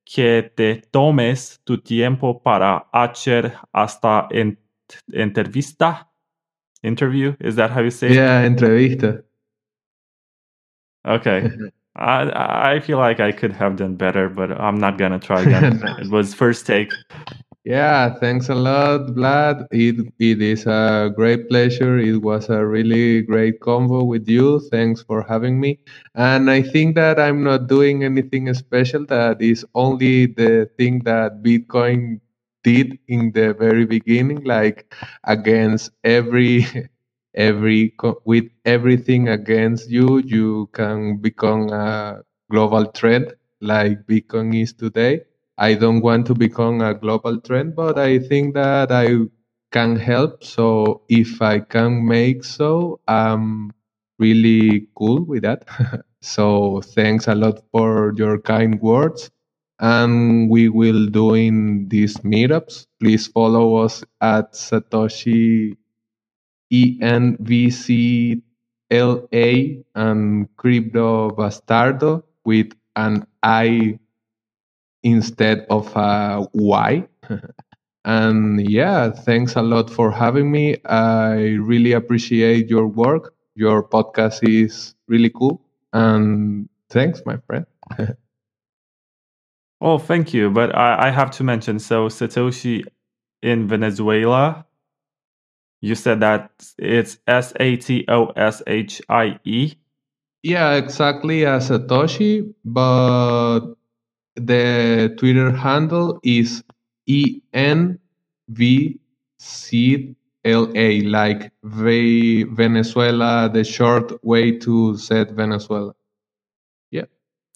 que te tomes tu tiempo para hacer esta entrevista. Interview, is that how you say it? Yeah, entrevista. Okay. I I feel like I could have done better, but I'm not gonna try again. it was first take. Yeah, thanks a lot, Vlad. It it is a great pleasure. It was a really great convo with you. Thanks for having me. And I think that I'm not doing anything special. That is only the thing that Bitcoin did in the very beginning, like against every every with everything against you, you can become a global trend like Bitcoin is today. I don't want to become a global trend, but I think that I can help. So if I can make so, I'm really cool with that. so thanks a lot for your kind words. And we will doing these meetups. Please follow us at Satoshi ENVZLA and Crypto Bastardo with an I instead of why, and yeah, thanks a lot for having me. I really appreciate your work. Your podcast is really cool. And thanks, my friend. oh, thank you. But I, I have to mention so Satoshi in Venezuela you said that it's S A T O S H I E. Yeah, exactly as Satoshi, but the Twitter handle is E N V C L A, like v- Venezuela, the short way to set Venezuela. Yeah.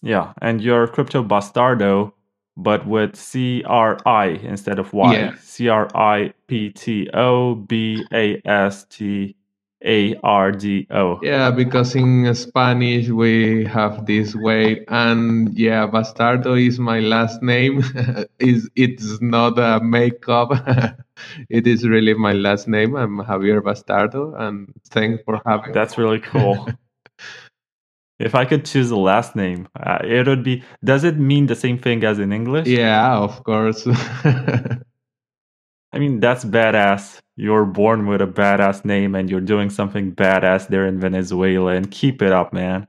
Yeah, and your crypto bastardo but with C R I instead of Y. Yeah. Y. C R I P T O B A S T A R D O. Yeah, because in Spanish we have this way, and yeah, Bastardo is my last name. is it's not a makeup. it is really my last name. I'm Javier Bastardo, and thanks for having. That's really cool. If I could choose a last name, uh, it would be. Does it mean the same thing as in English? Yeah, of course. I mean, that's badass. You're born with a badass name and you're doing something badass there in Venezuela, and keep it up, man.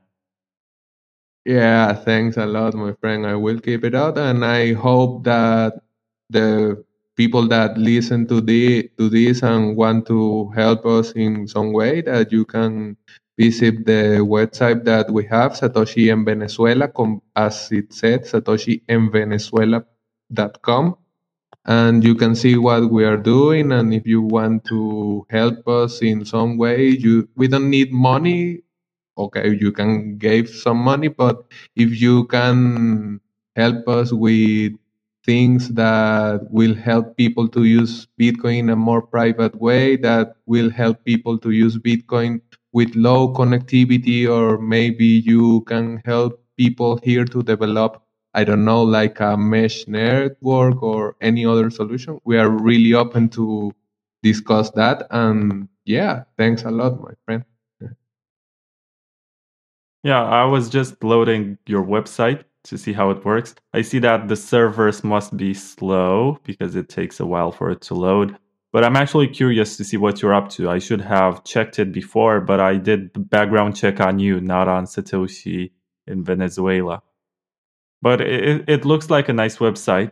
Yeah, thanks a lot, my friend. I will keep it up, and I hope that the people that listen to the to this and want to help us in some way that you can visit the website that we have, Satoshi en Venezuela, com, as it said, Satoshi en Venezuela.com. And you can see what we are doing. And if you want to help us in some way, you we don't need money. Okay, you can give some money, but if you can help us with things that will help people to use Bitcoin in a more private way, that will help people to use Bitcoin with low connectivity, or maybe you can help people here to develop, I don't know, like a mesh network or any other solution. We are really open to discuss that. And yeah, thanks a lot, my friend. Yeah, I was just loading your website to see how it works. I see that the servers must be slow because it takes a while for it to load. But I'm actually curious to see what you're up to. I should have checked it before, but I did the background check on you, not on Satoshi in Venezuela. But it, it looks like a nice website.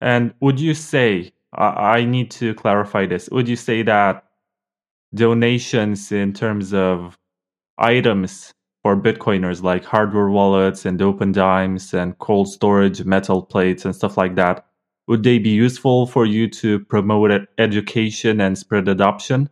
And would you say, I, need to clarify this, would you say that donations in terms of items for Bitcoiners like hardware wallets and Opendimes and cold storage metal plates and stuff like that, would they be useful for you to promote education and spread adoption?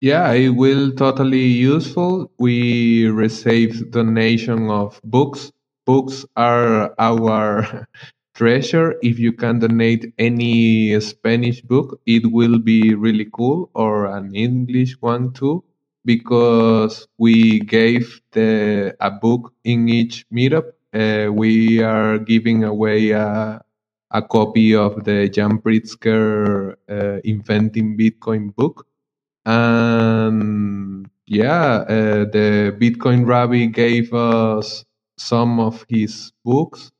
Yeah, it will totally useful. We receive donation of books. Books are our treasure. If you can donate any Spanish book, it will be really cool, or an English one too because we gave the, a book in each meetup. Uh, we are giving away a, a copy of the Yan Pritzker uh, Inventing Bitcoin book. And yeah, uh, the Bitcoin Rabbi gave us some of his books.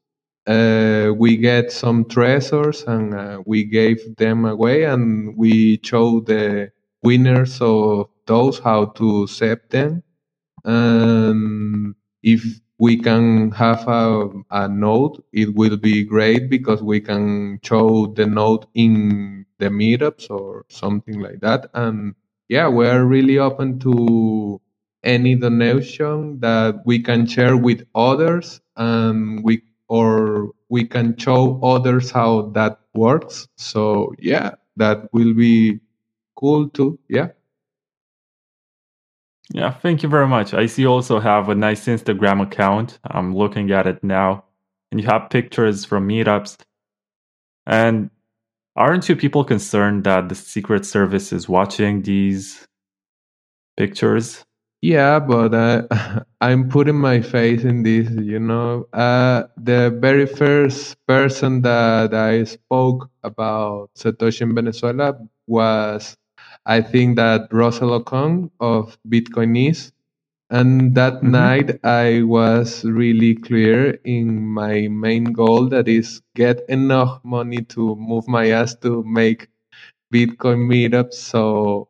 Uh, we get some treasures and uh, we gave them away and we showed the winners of those how to set them and if we can have a, a node it will be great because we can show the note in the meetups or something like that and yeah we're really open to any donation that we can share with others and we or we can show others how that works so yeah that will be cool too yeah yeah, thank you very much. I see you also have a nice Instagram account. I'm looking at it now. And you have pictures from meetups. And aren't you people concerned that the Secret Service is watching these pictures? Yeah, but uh, I'm putting my face in this, you know. Uh, the very first person that I spoke about Satoshi in Venezuela was I think that Russell Okung of Bitcoinese. And that mm-hmm. night, I was really clear in my main goal that is get enough money to move my ass to make Bitcoin meetups. So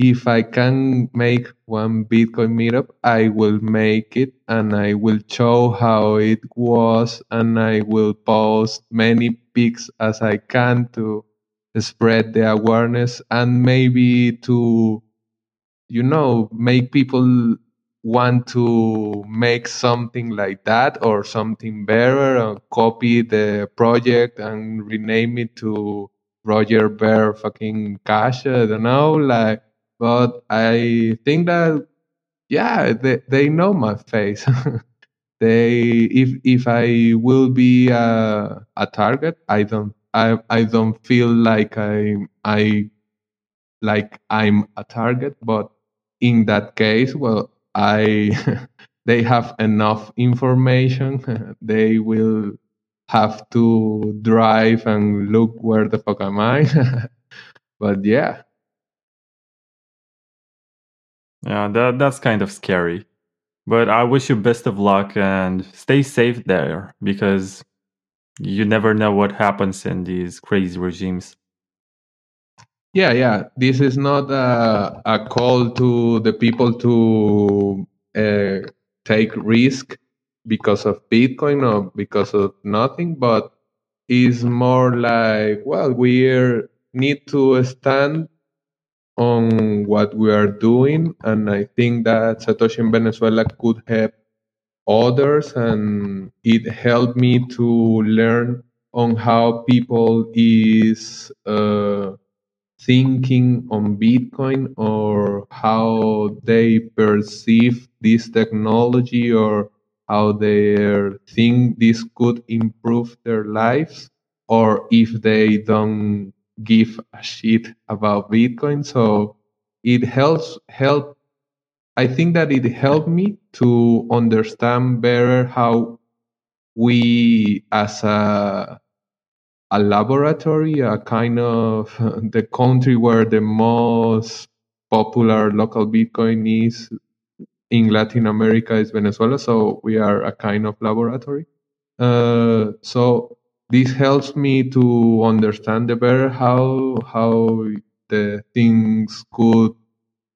if I can make one Bitcoin meetup, I will make it and I will show how it was and I will post many pics as I can to spread the awareness and maybe to you know make people want to make something like that or something better or copy the project and rename it to Roger Ver fucking Cash. I don't know, like, but I think that yeah, they they know my face. they if if I will be a, a target, I don't I I don't feel like I I like I'm a target, but in that case, well, I they have enough information. they will have to drive and look where the fuck am I. but yeah. Yeah, that that's kind of scary. But I wish you best of luck and stay safe there because you never know what happens in these crazy regimes. Yeah, yeah. This is not a, a call to the people to uh, take risk because of Bitcoin or because of nothing, but is more like, well, we need to stand on what we are doing, and I think that Satoshi in Venezuela could help others, and it helped me to learn on how people is uh, thinking on Bitcoin or how they perceive this technology or how they think this could improve their lives or if they don't give a shit about Bitcoin. So it helps help I think that it helped me to understand better how we as a a laboratory, a kind of the country where the most popular local Bitcoin is in Latin America is Venezuela. So we are a kind of laboratory. Uh, so this helps me to understand the better how how the things could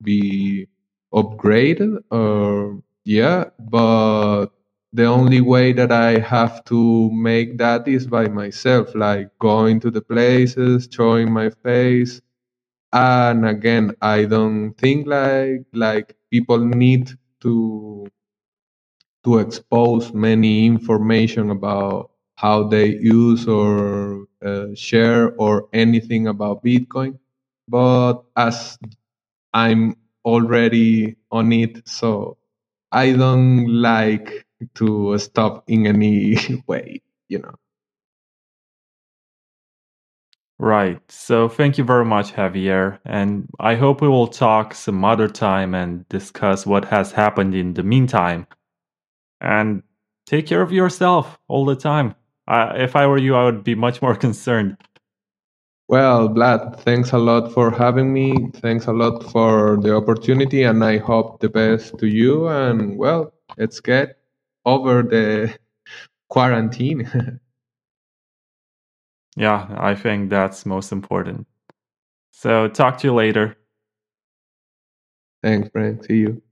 be upgraded or yeah but the only way that I have to make that is by myself, like going to the places, showing my face. And again, I don't think like like people need to to expose many information about how they use or uh, share or anything about Bitcoin. But as I'm already on it, so I don't like to stop in any way, you know. Right. So thank you very much, Javier. And I hope we will talk some other time and discuss what has happened in the meantime. And take care of yourself all the time. Uh, if I were you, I would be much more concerned. Well, Vlad, thanks a lot for having me. Thanks a lot for the opportunity, and I hope the best to you. And well, let's get over the quarantine. yeah, I think that's most important. So, talk to you later. Thanks, Frank. See you.